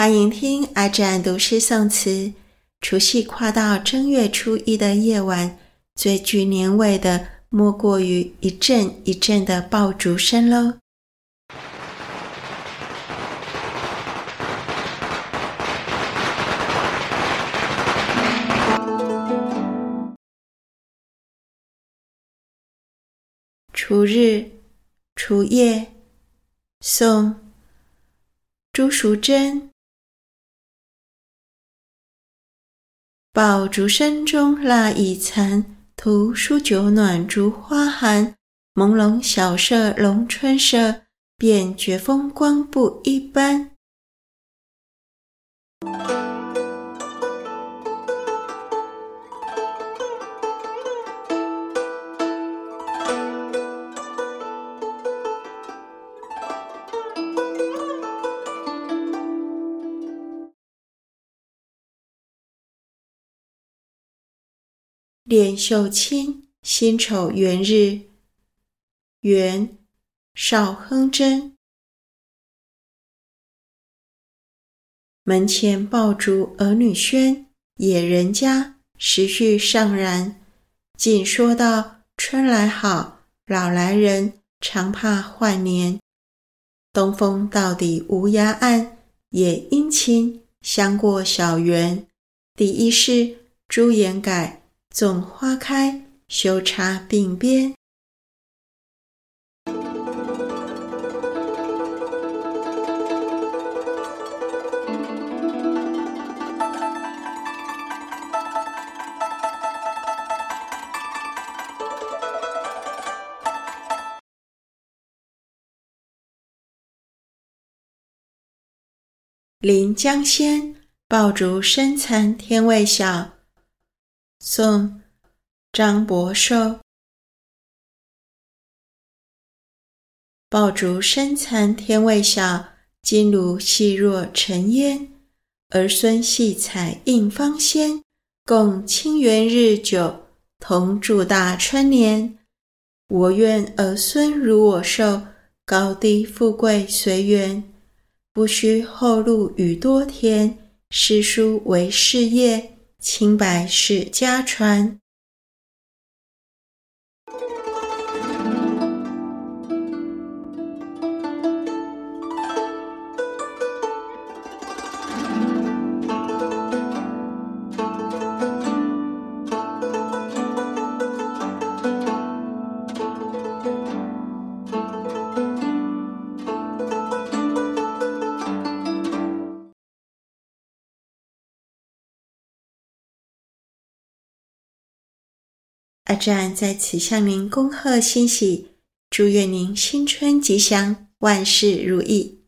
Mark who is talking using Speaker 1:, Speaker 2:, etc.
Speaker 1: 欢迎听阿占读诗诵词。除夕跨到正月初一的夜晚，最具年味的莫过于一阵一阵的爆竹声喽。除日除夜，宋·朱淑珍。爆竹声中蜡已残，图书酒暖烛花寒。朦胧小舍笼春社，便觉风光不一般。练绣亲，辛丑元日，元，少亨真。门前爆竹儿女喧，野人家时序尚然。尽说道：春来好，老来人常怕换年。东风到底无涯岸，也阴晴，相过小园。第一是朱颜改。纵花开，休插鬓边。临江仙，爆竹声残天未晓。宋·张伯寿。爆竹声残天未晓，金炉细若尘烟。儿孙戏彩映芳鲜，共庆元日久，同祝大春年。我愿儿孙如我寿，高低富贵随缘。不须后路与多甜，诗书为事业。清白是家传。阿占在此向您恭贺新喜，祝愿您新春吉祥，万事如意。